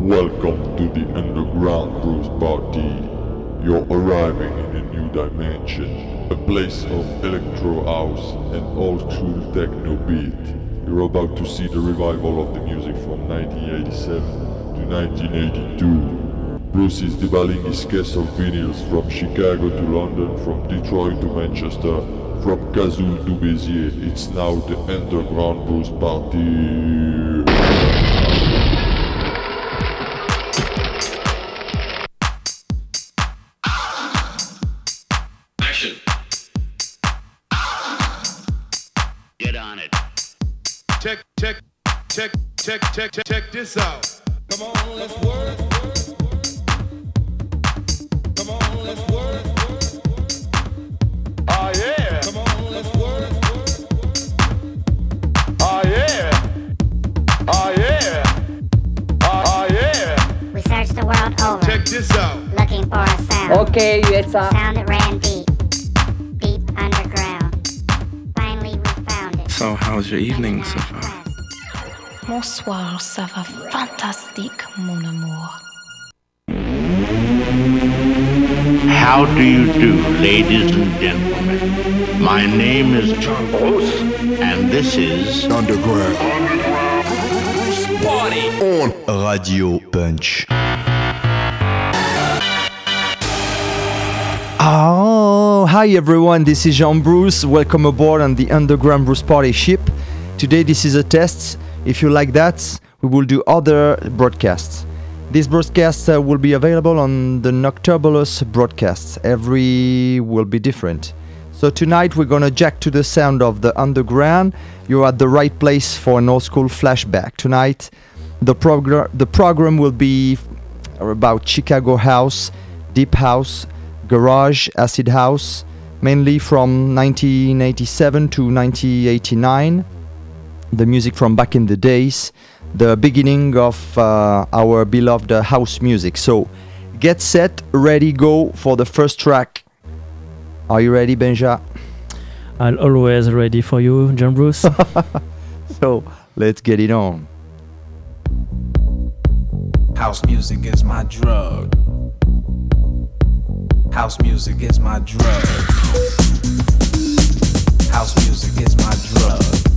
Welcome to the underground Bruce party. You're arriving in a new dimension, a place of electro house and old school techno beat. You're about to see the revival of the music from 1987 to 1982. Bruce is debugging his case of vinyls from Chicago to London, from Detroit to Manchester, from Kazoo to Béziers. It's now the underground Bruce party. This out. Come on, let's work. Come on, let's work. Oh yeah. Come on, let's work. Oh yeah. Oh yeah. Oh, yeah. We searched the world over, Check this out. looking for a sound. Ok, USA. Sound that ran deep, deep underground. Finally, we found it. So, how's your evening so far? Bonsoir, ça va fantastique, mon amour. How do you do, ladies and gentlemen? My name is John Bruce, and this is Underground. On Radio Punch. Oh, hi everyone, this is Jean Bruce. Welcome aboard on the Underground Bruce Party ship. Today, this is a test. If you like that, we will do other broadcasts. This broadcast uh, will be available on the Nocturnbulous broadcasts. Every will be different. So tonight we're gonna jack to the sound of the underground. You're at the right place for an old school flashback. Tonight, the program the program will be about Chicago house, deep house, garage, acid house, mainly from 1987 to 1989. The music from back in the days, the beginning of uh, our beloved uh, house music. So, get set, ready, go for the first track. Are you ready, Benja? I'll always ready for you, John Bruce. So, let's get it on. House music is my drug. House music is my drug. House music is my drug.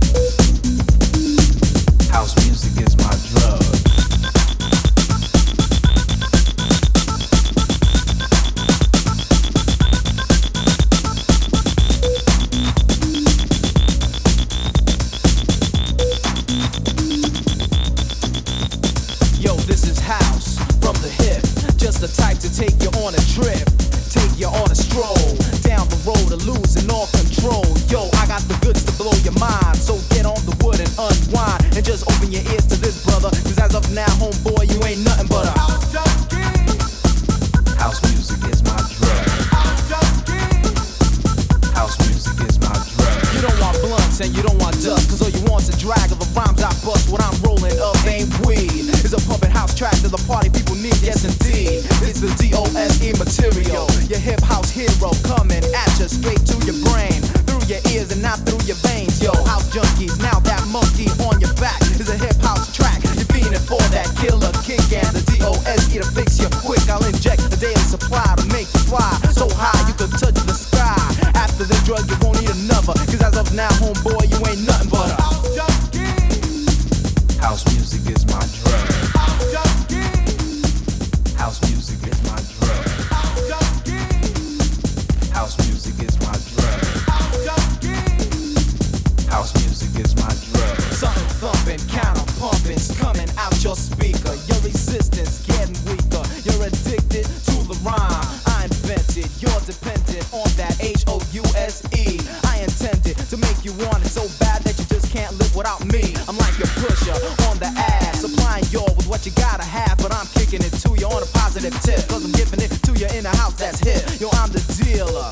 Dependent on that H O U S E. I intended to make you want it so bad that you just can't live without me. I'm like your pusher on the ass, supplying y'all with what you gotta have, but I'm kicking it to you on a positive tip. Cause I'm giving it to you in a house that's hip. Yo, I'm the dealer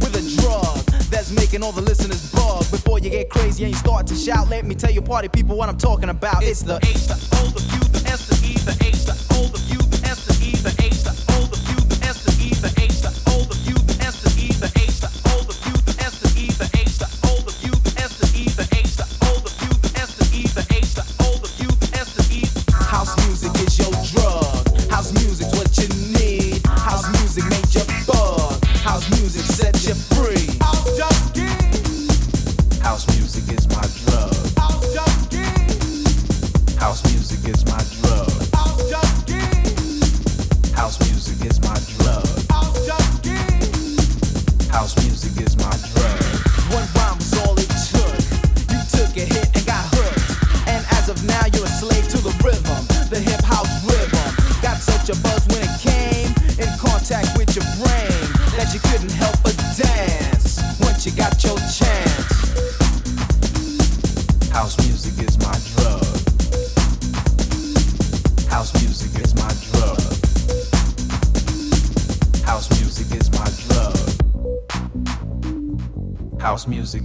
with a drug that's making all the listeners bug. Before you get crazy and you start to shout, let me tell you, party people, what I'm talking about. It's the H, O,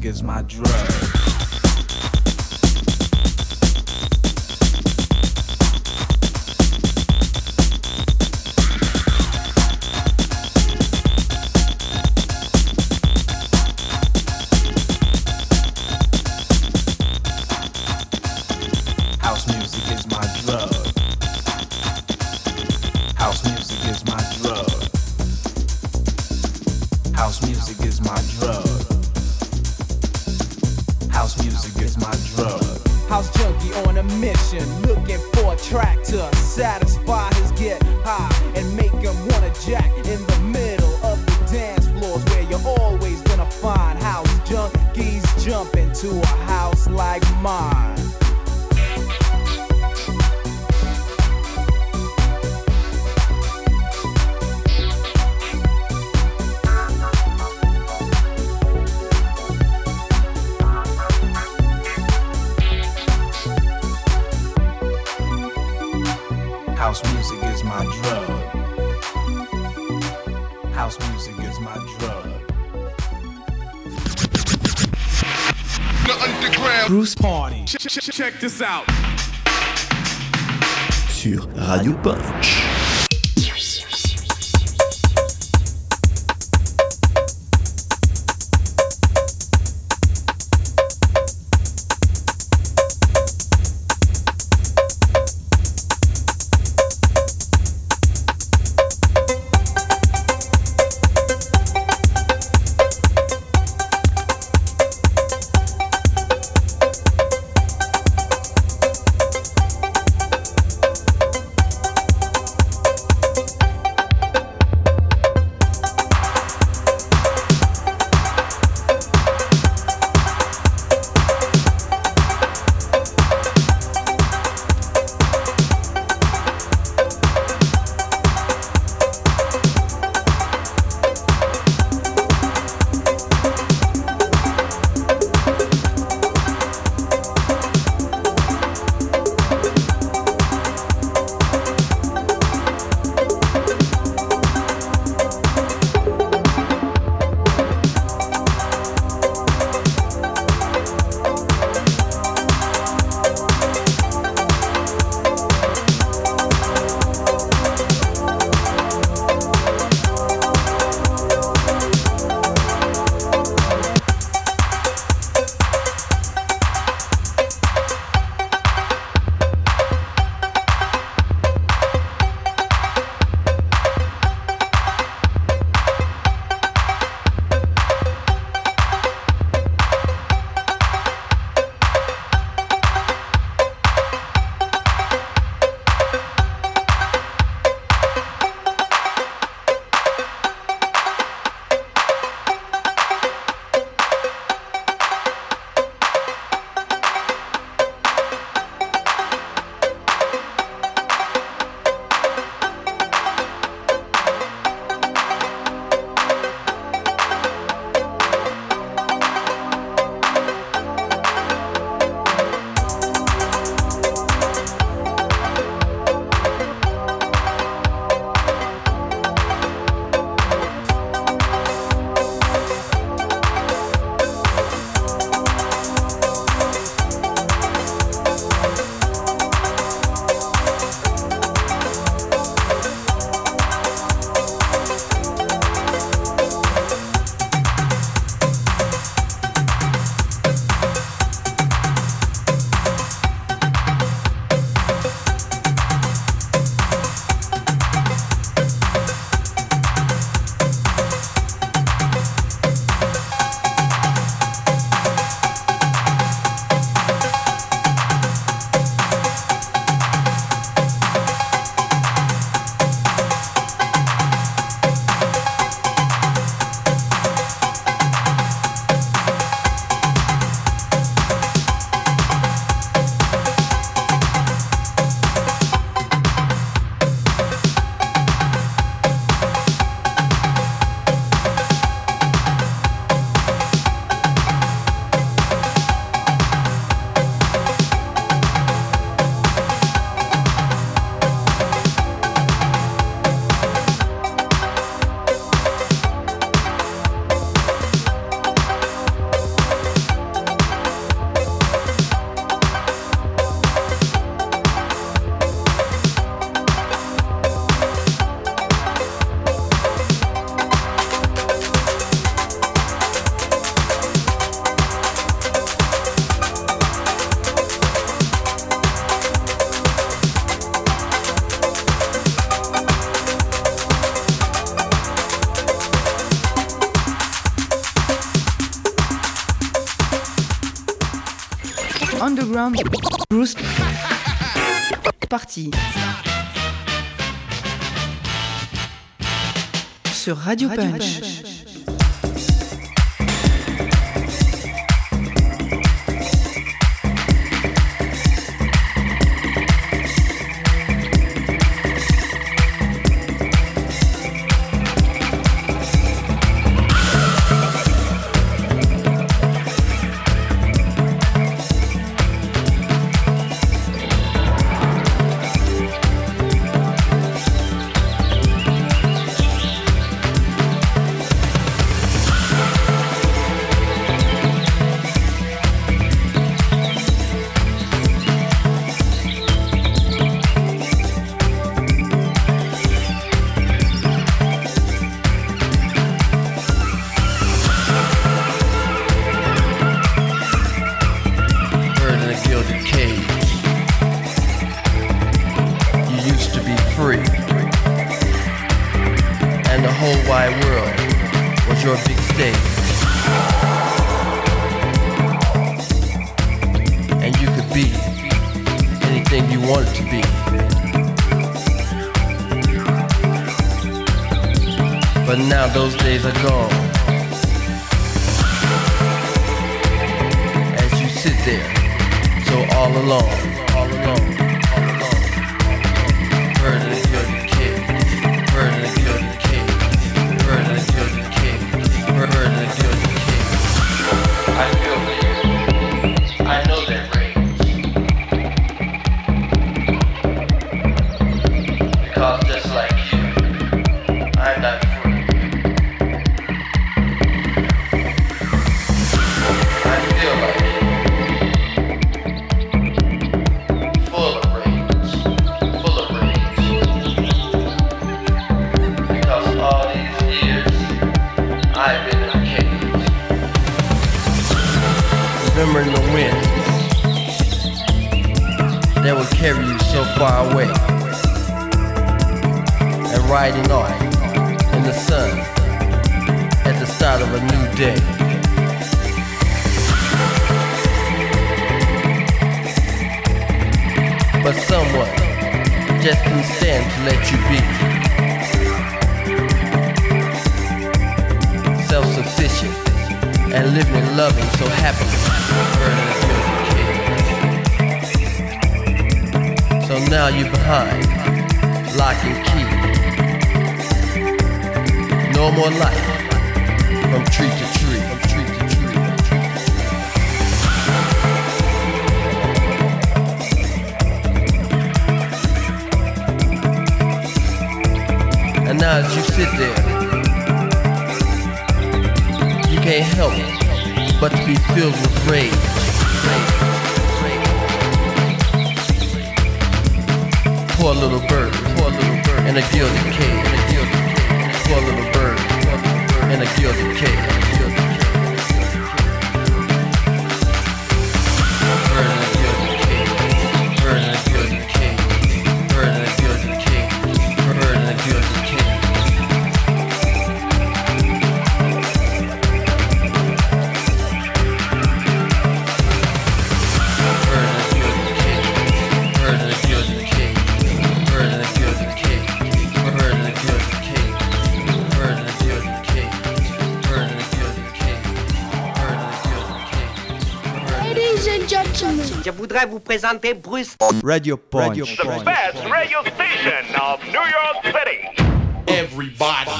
is my drug. Sur Radio Punch. parti sur Radio Punch. voudrais vous présenter Bruce... Radio Punch. Radio Punch. The best radio station of New York City. Everybody.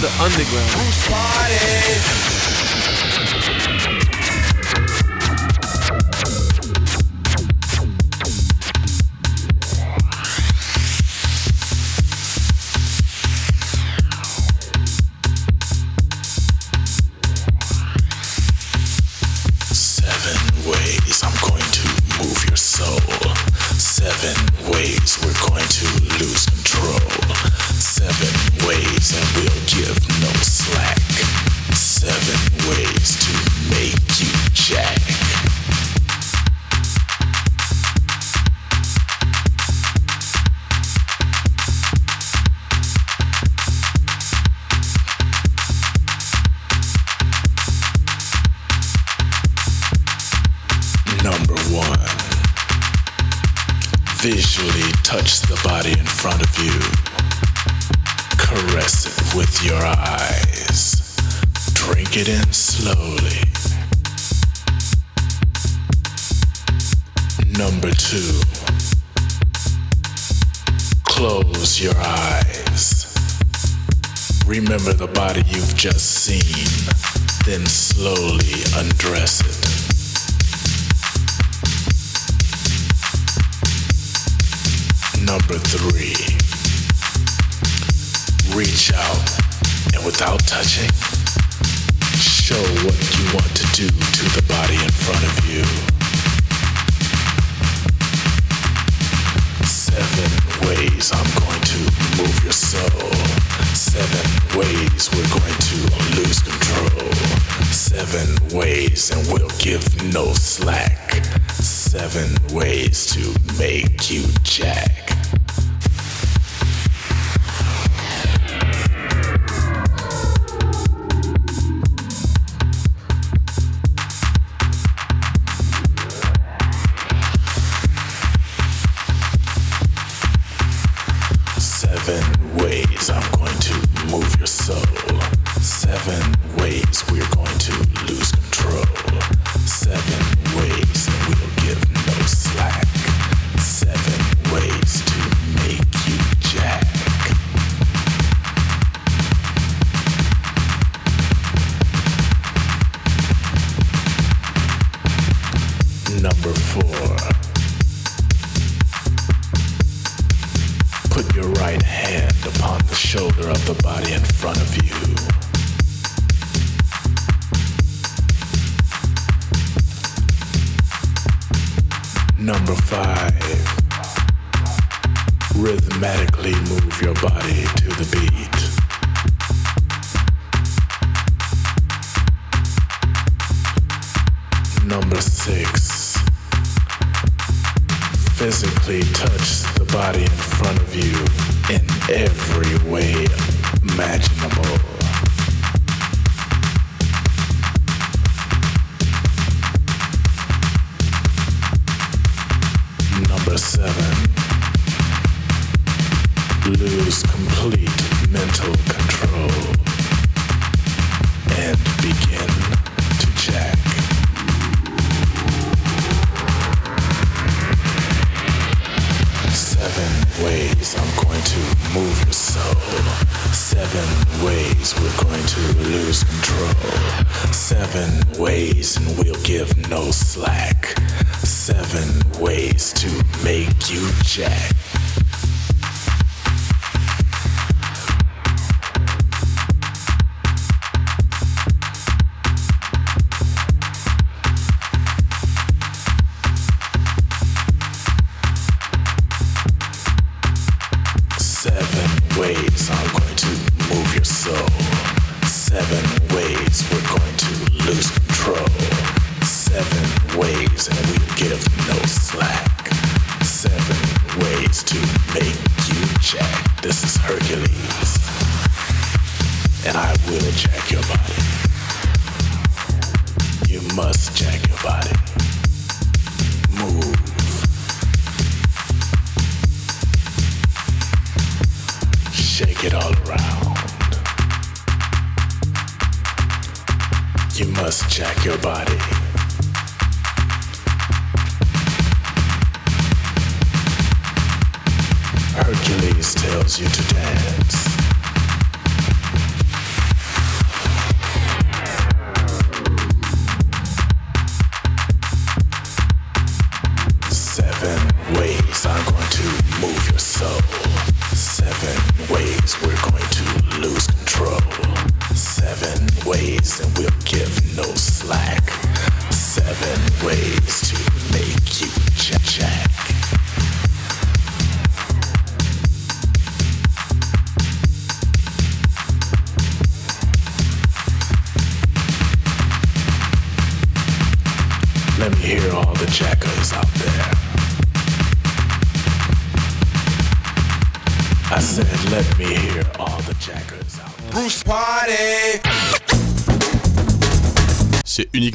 The underground. Bruce Party. ways and we'll give no slack. Seven ways to make you jack.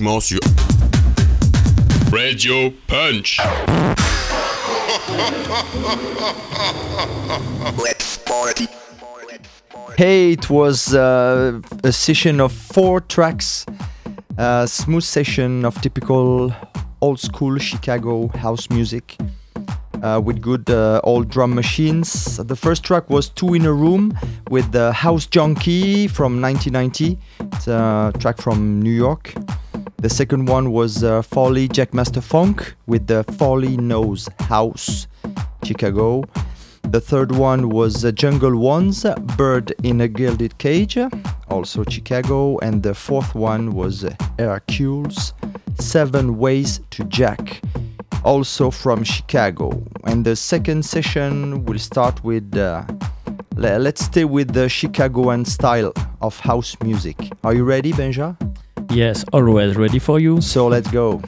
uniquement sur Radio Punch. Hey, it was uh, a session of four tracks, a smooth session of typical old school Chicago house music. Uh, with good uh, old drum machines. The first track was Two in a Room with the House Junkie from 1990. It's a track from New York. The second one was uh, Farley Jackmaster Funk with the Farley Knows House, Chicago. The third one was uh, Jungle Wonz, Bird in a Gilded Cage, also Chicago. And the fourth one was uh, Hercules, Seven Ways to Jack, also from Chicago. And the second session will start with. Uh, let's stay with the Chicagoan style of house music. Are you ready, Benja? Yes, always ready for you. So let's go.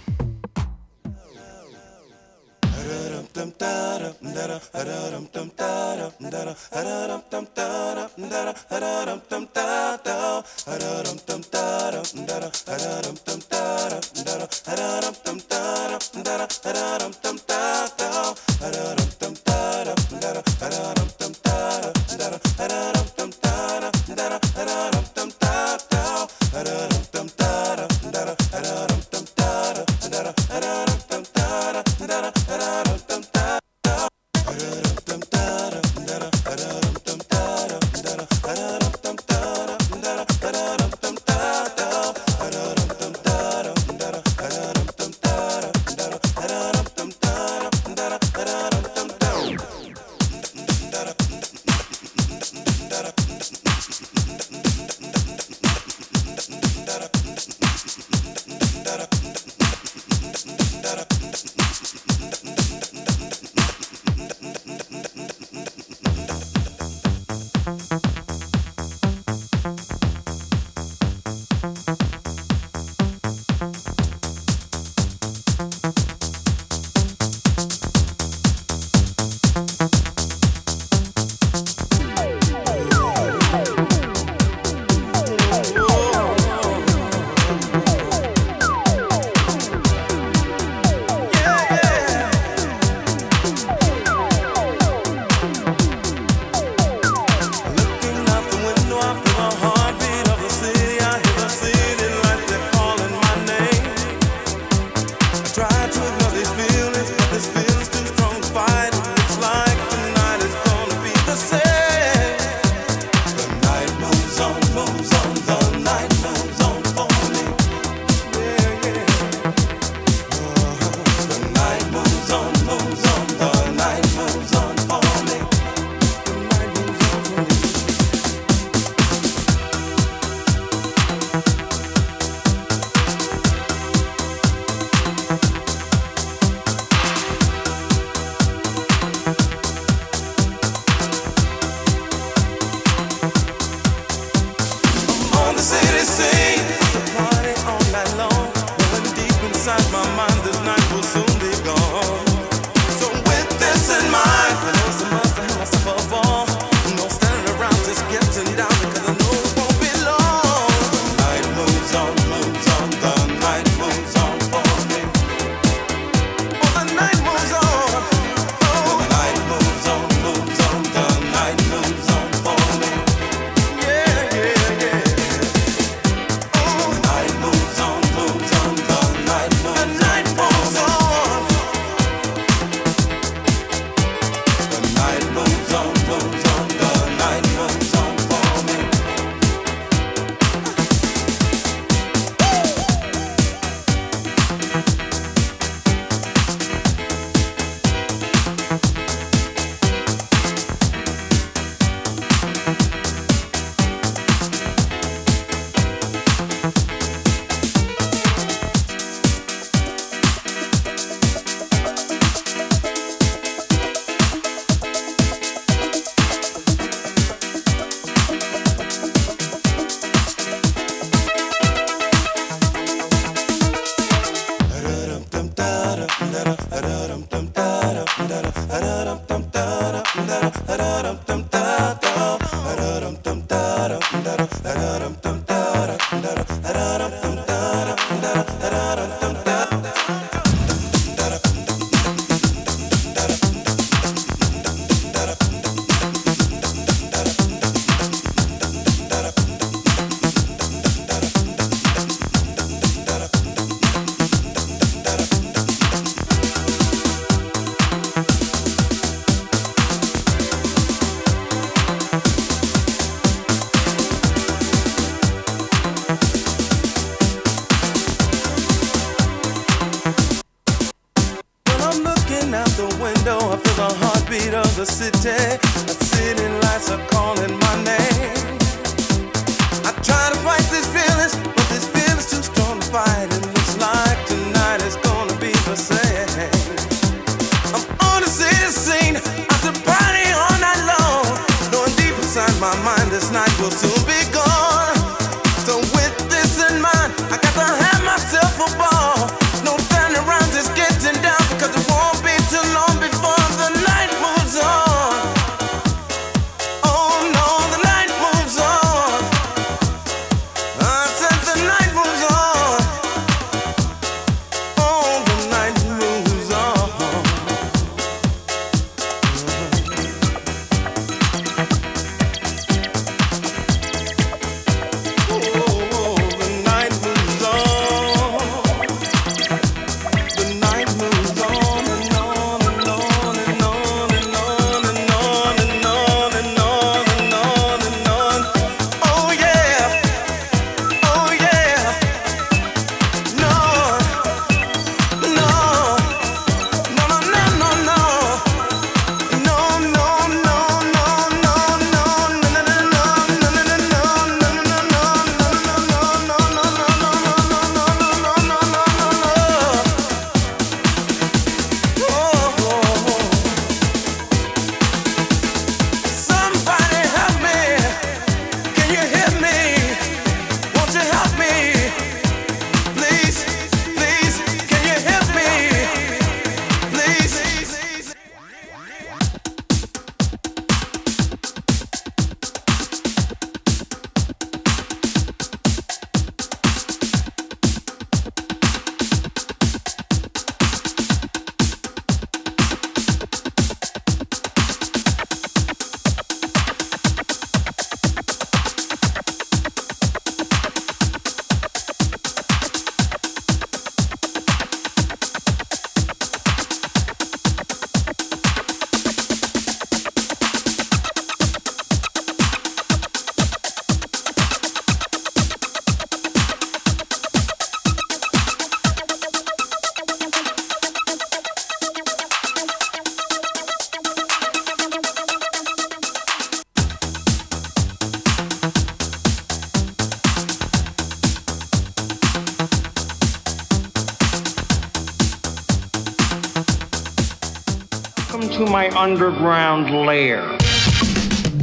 underground lair.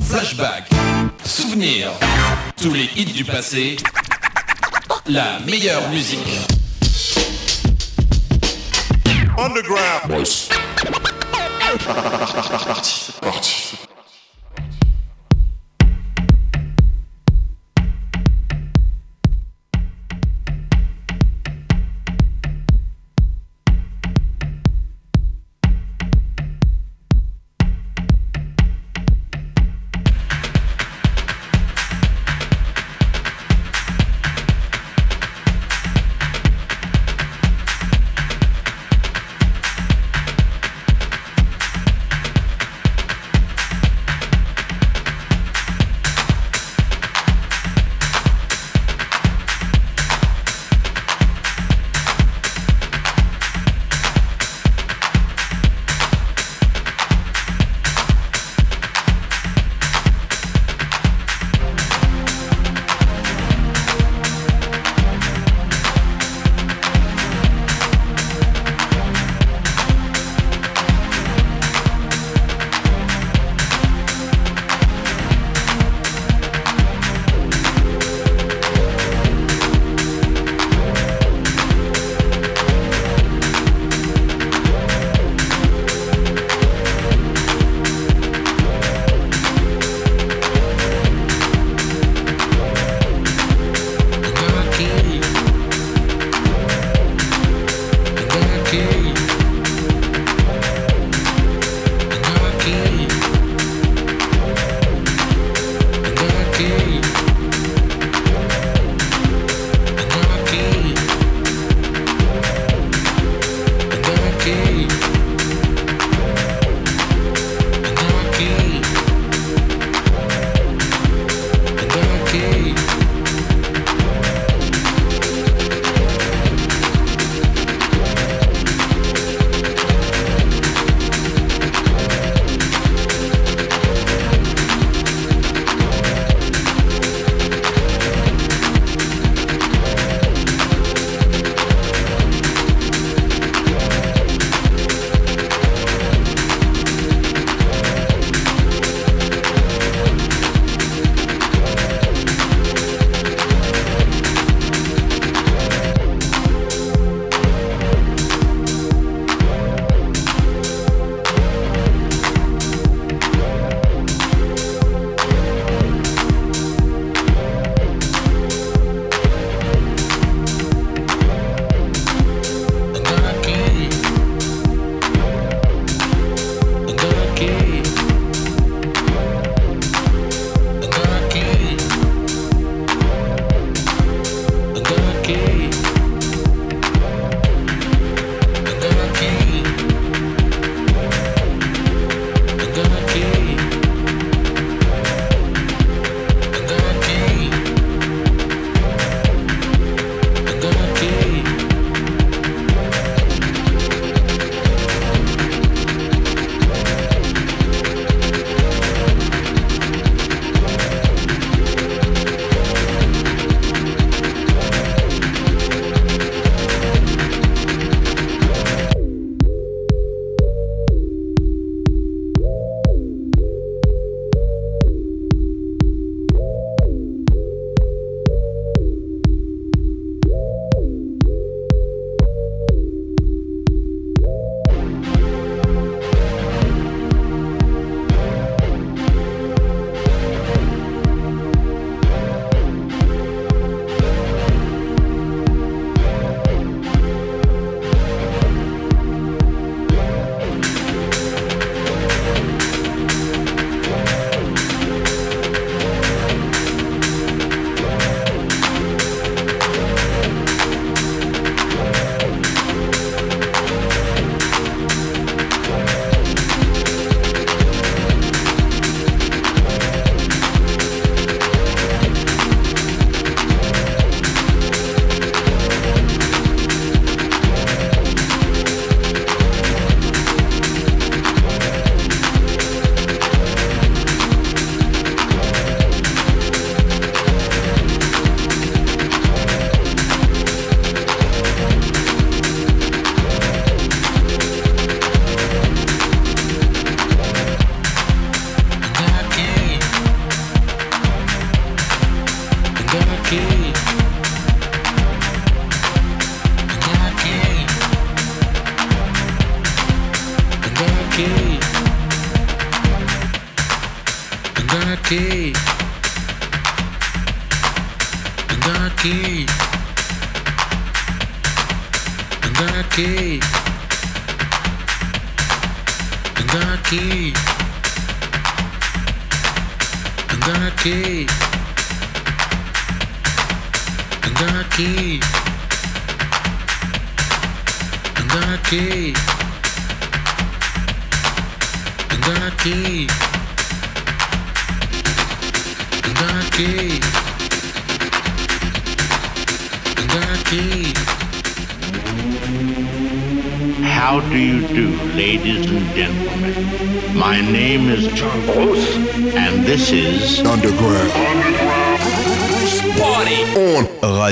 Flashback, souvenirs, tous les hits du passé, la meilleure musique. Underground. Boys.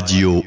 Radio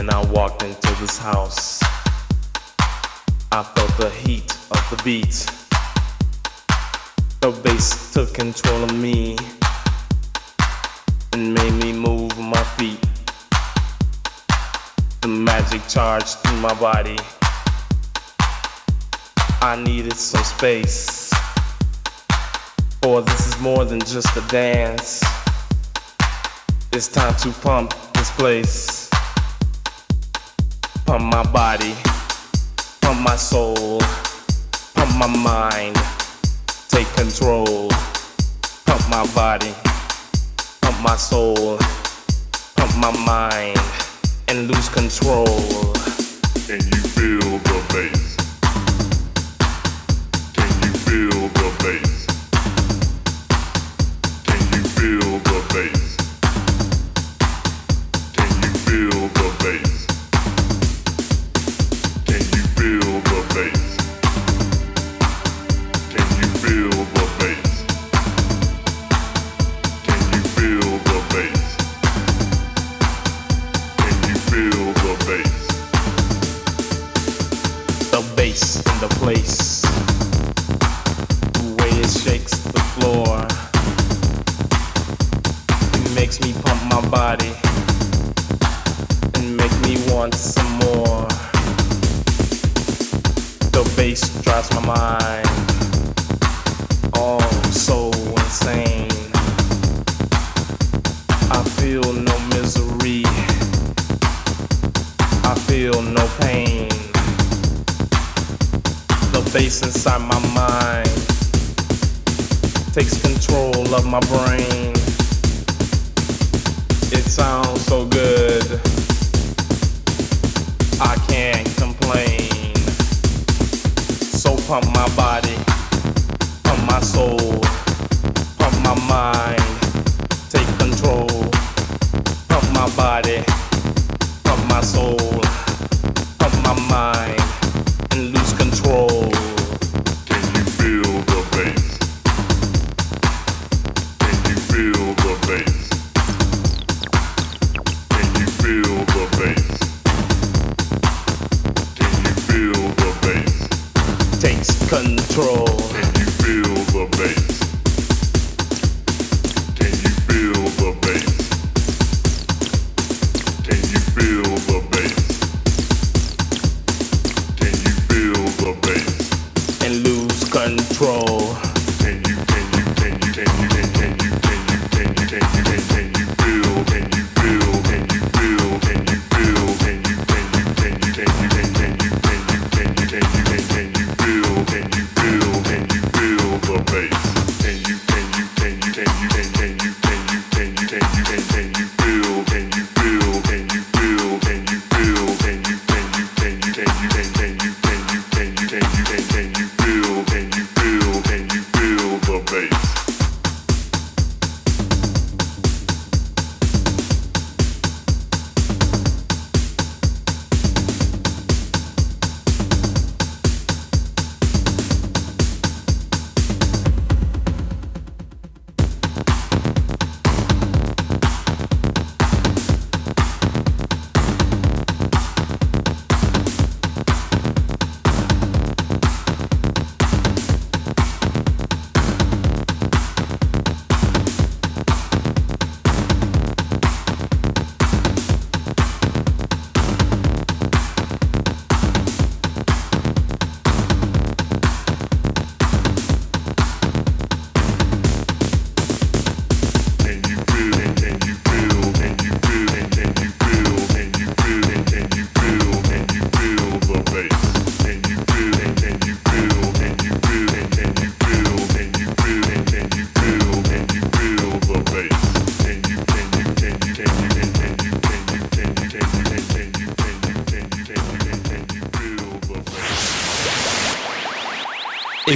When I walked into this house, I felt the heat of the beat. The bass took control of me and made me move my feet. The magic charged through my body. I needed some space. For this is more than just a dance. It's time to pump this place. Pump my body, pump my soul, pump my mind. Take control. Pump my body, pump my soul, pump my mind, and lose control. Can you feel the bass? Can you feel the bass? Can you feel the bass? Can you feel the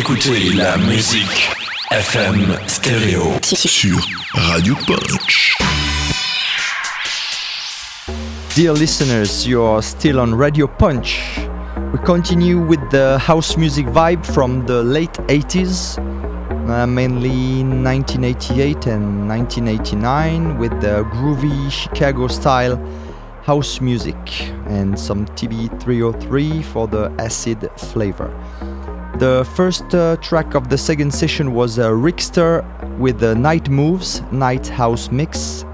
Écoutez la musique FM stéréo sur Radio Punch. Dear listeners, you're still on Radio Punch. We continue with the house music vibe from the late 80s, uh, mainly 1988 and 1989, with the groovy Chicago style house music and some TB303 for the acid flavor. The first uh, track of the second session was uh, Rickster with the Night Moves Night House Mix.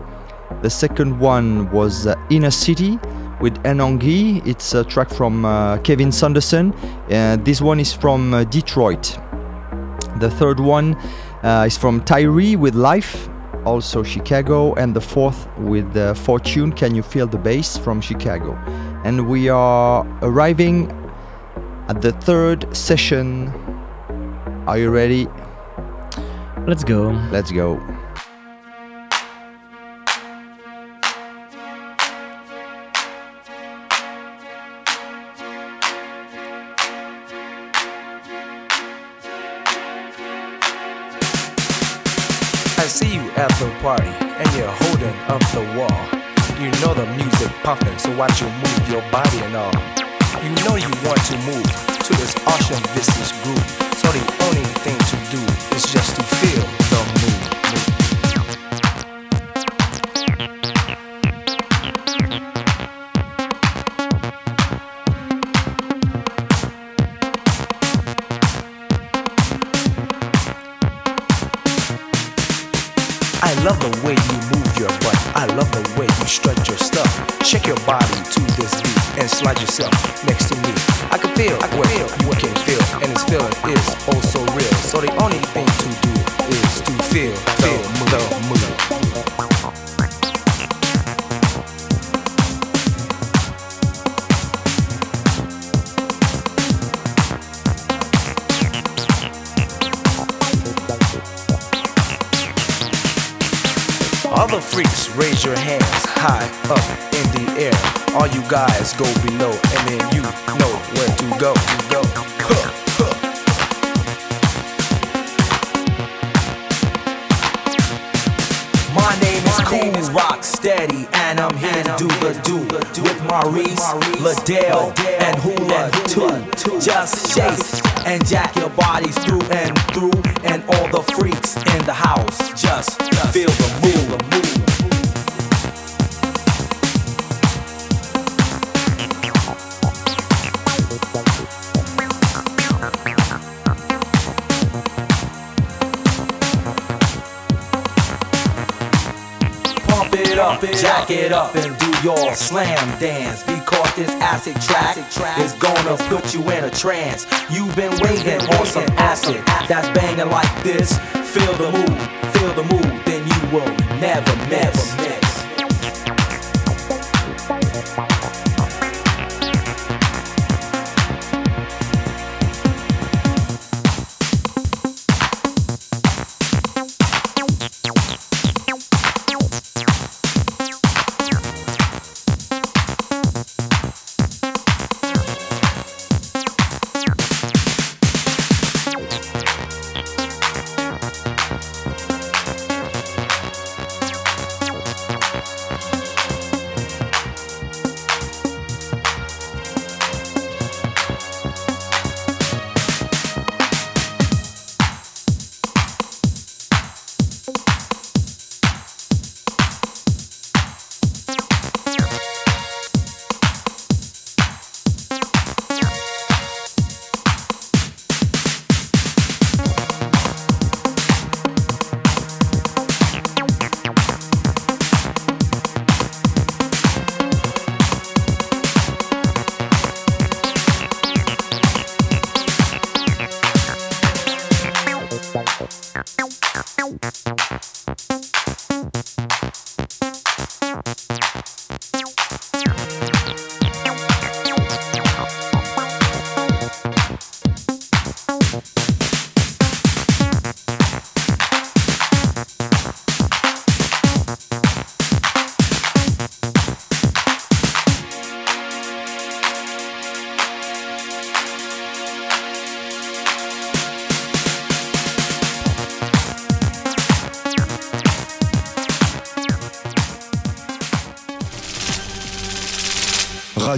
The second one was uh, Inner City with Enongi. It's a track from uh, Kevin Saunderson. Uh, this one is from uh, Detroit. The third one is from Tyree with Life, also Chicago. And the fourth with Fortune, Can You Feel the Bass from Chicago. And we are arriving at the third session. Are you ready? Let's go. Let's go. I see you at the party and you're holding up the wall. You know the music pumping, so watch you move your body and all. You know you want to move to this awesome vicious groove. So the only thing to do is just to feel I love the way you stretch your stuff. Shake your body to this beat and slide yourself next to me. I can feel I can feel you can feel, and this feeling is oh so real. So the only thing to do is to feel feel Other freaks, raise your hands high up in the air. All you guys go below, and then you know where to go. Go. My name is Kool Rock Steady, and I'm here to do the do with Maurice, Ladell, and Hula too. Just shake and jack your bodies through and through, and all the freaks in the house just feel the move. Up, jack it up, and do your slam dance. Because this acid track is gonna put you in a trance. You've been waiting on some acid that's banging like this. Feel the move, feel the move, then you will never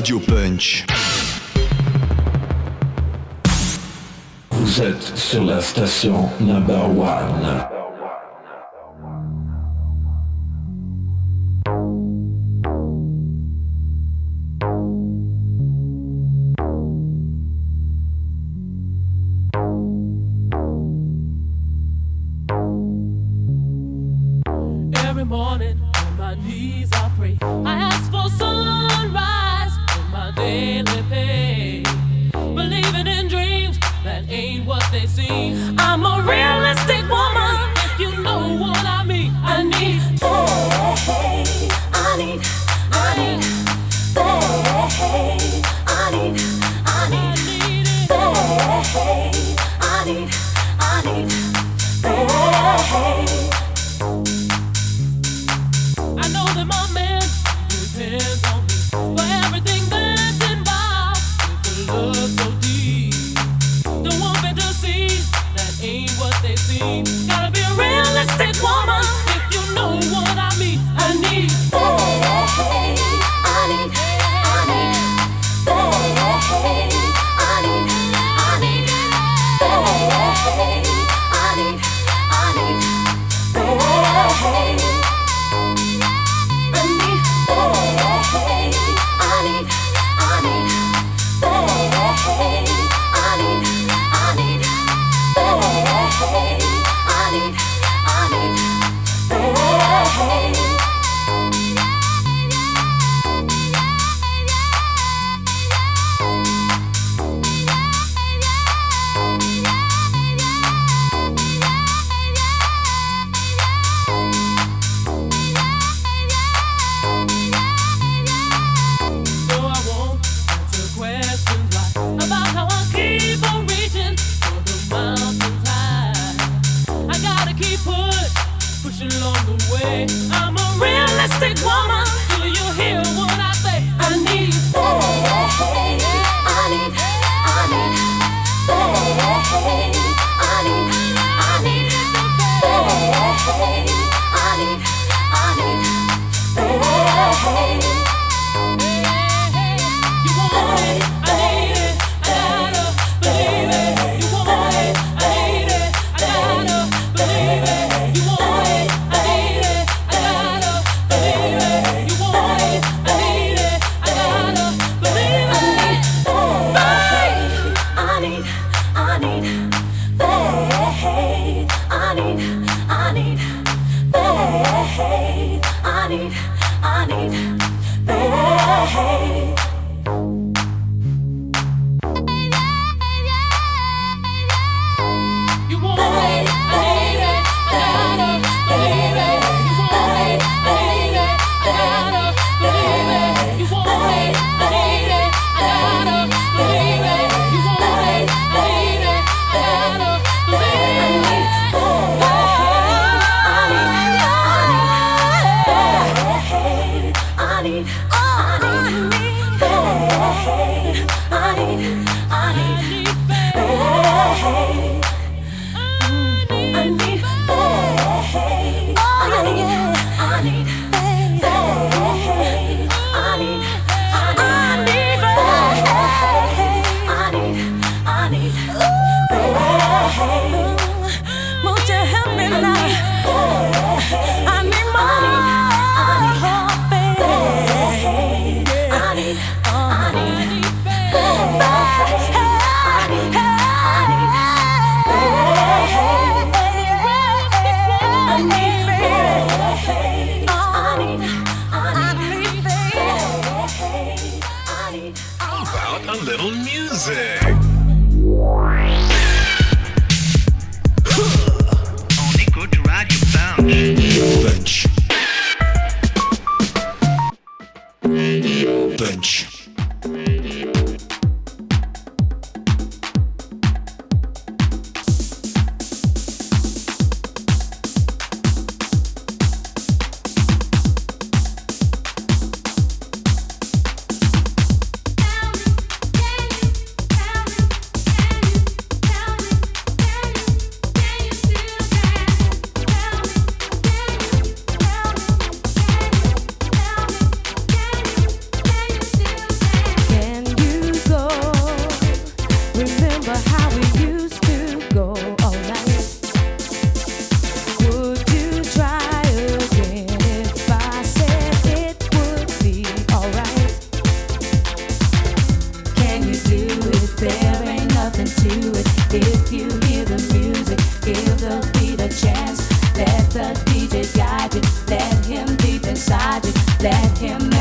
Radio Punch. Vous êtes sur la station Number One. Gotta be a realistic woman. the DJ guide you. Let him deep inside you. Let him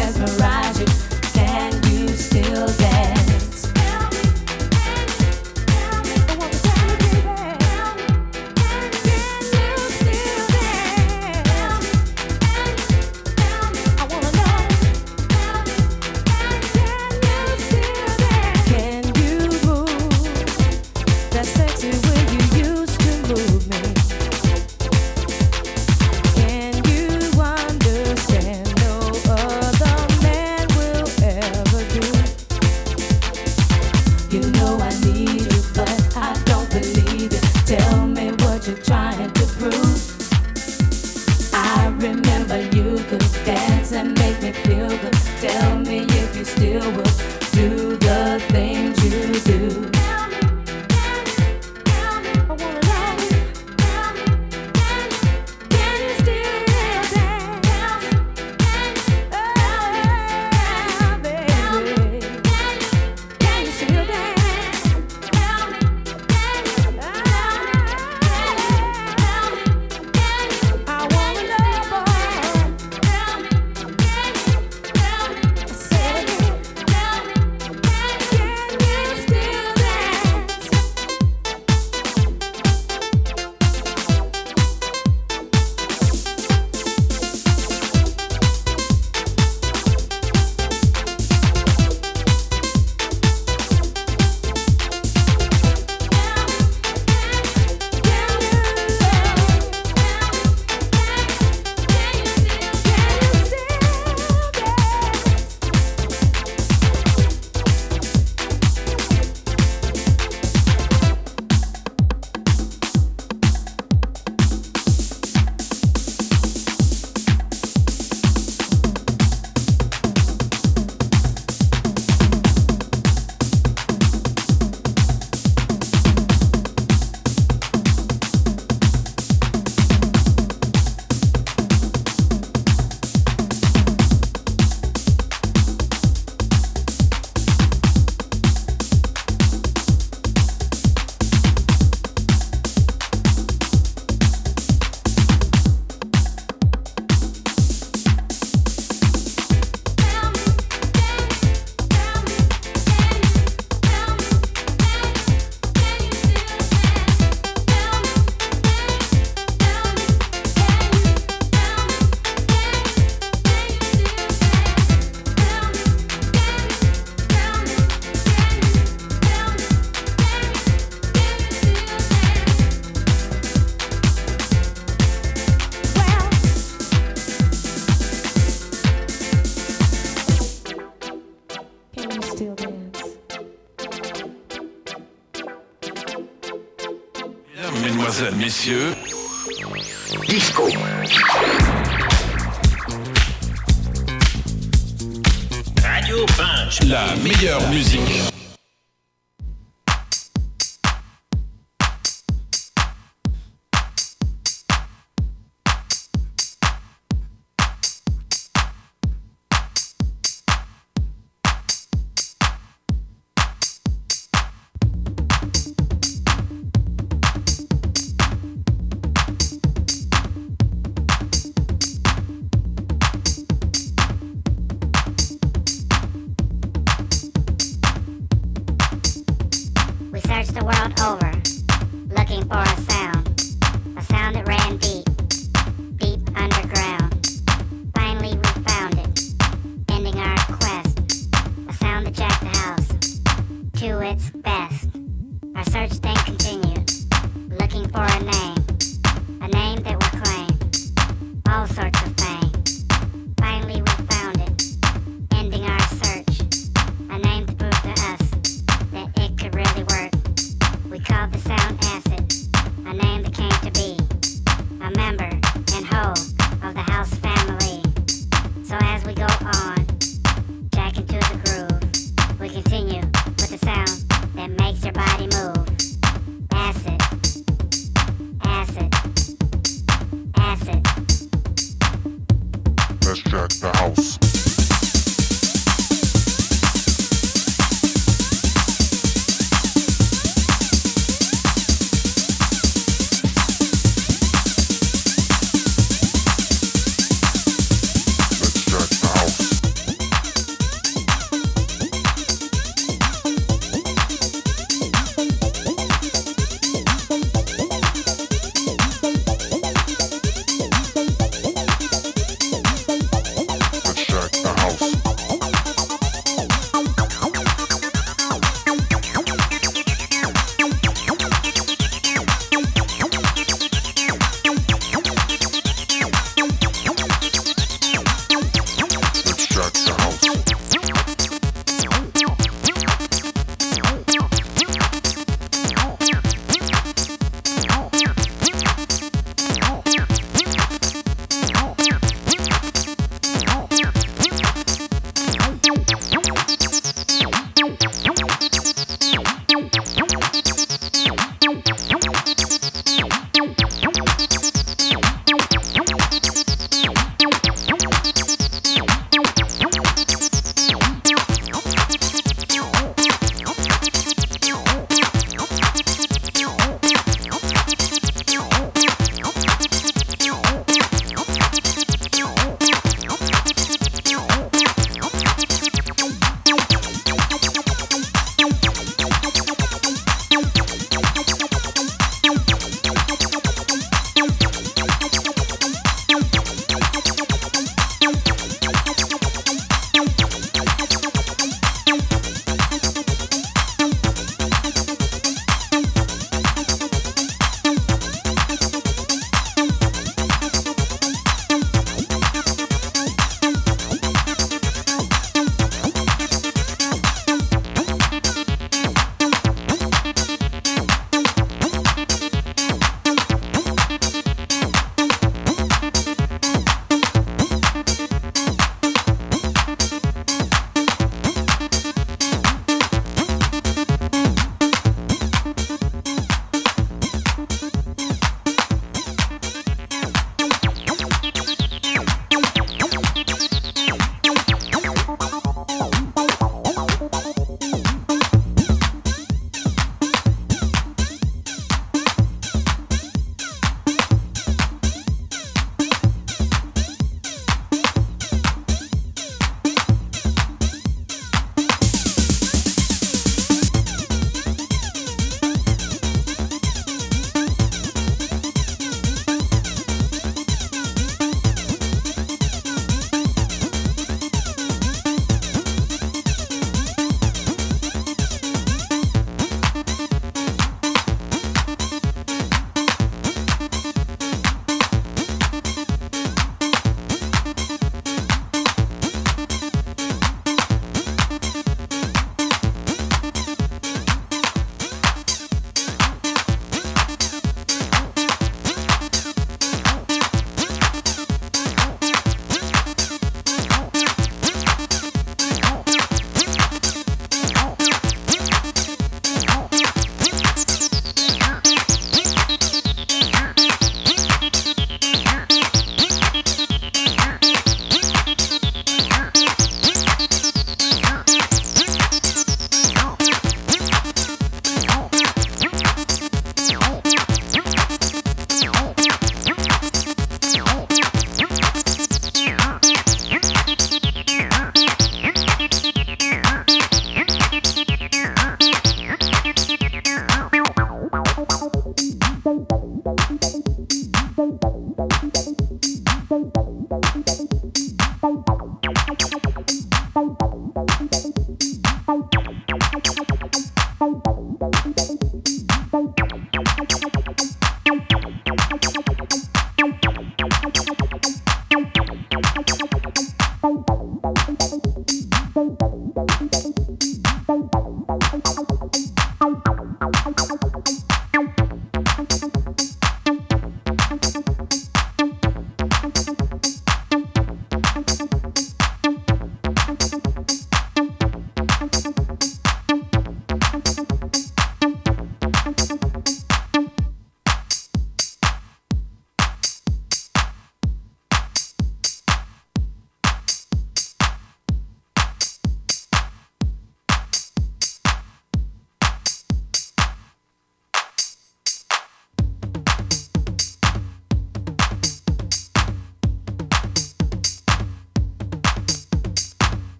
Messieurs.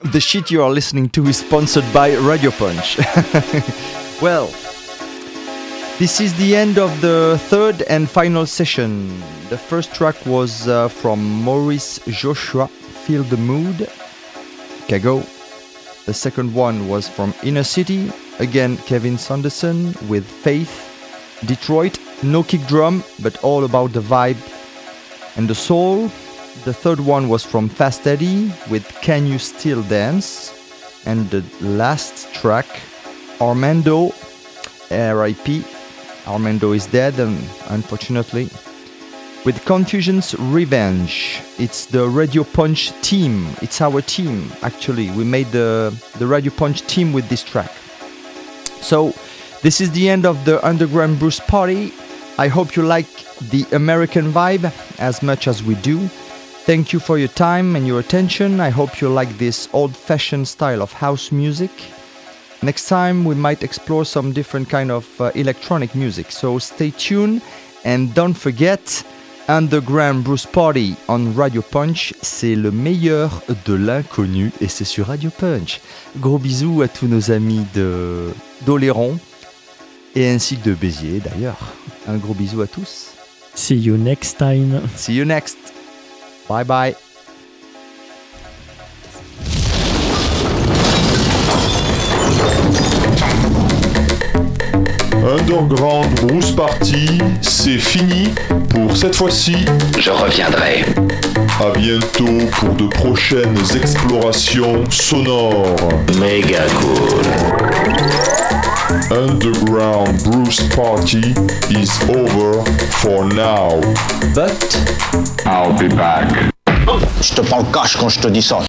The shit you are listening to is sponsored by Radio Punch. well, this is the end of the third and final session. The first track was uh, from Maurice Joshua, Feel the Mood, Chicago. The second one was from Inner City, again Kevin Saunderson with Faith, Detroit, no kick drum, but all about the vibe and the soul. The third one was from Fast Eddie with Can You Still Dance? And the last track, Armando, RIP. Armando is dead, um, unfortunately. With Confusion's Revenge. It's the Radio Punch team. It's our team, actually. We made the, the Radio Punch team with this track. So, this is the end of the Underground Bruce Party. I hope you like the American vibe as much as we do. Thank you for your time and your attention. I hope you like this old fashioned style of house music. Next time we might explore some different kind of uh, electronic music. So stay tuned and don't forget Underground Bruce Party on Radio Punch, c'est le meilleur de l'inconnu et c'est sur Radio Punch. Gros bisous à tous nos amis de d'Oléron et ainsi que de Béziers d'ailleurs. Un gros bisou à tous. See you next time. See you next. Bye bye. Underground Bruce Party, c'est fini pour cette fois-ci. Je reviendrai. À bientôt pour de prochaines explorations sonores. Méga cool. Underground Bruce Party is over for now. But I'll be back. je te prends le cash quand je te dis ça.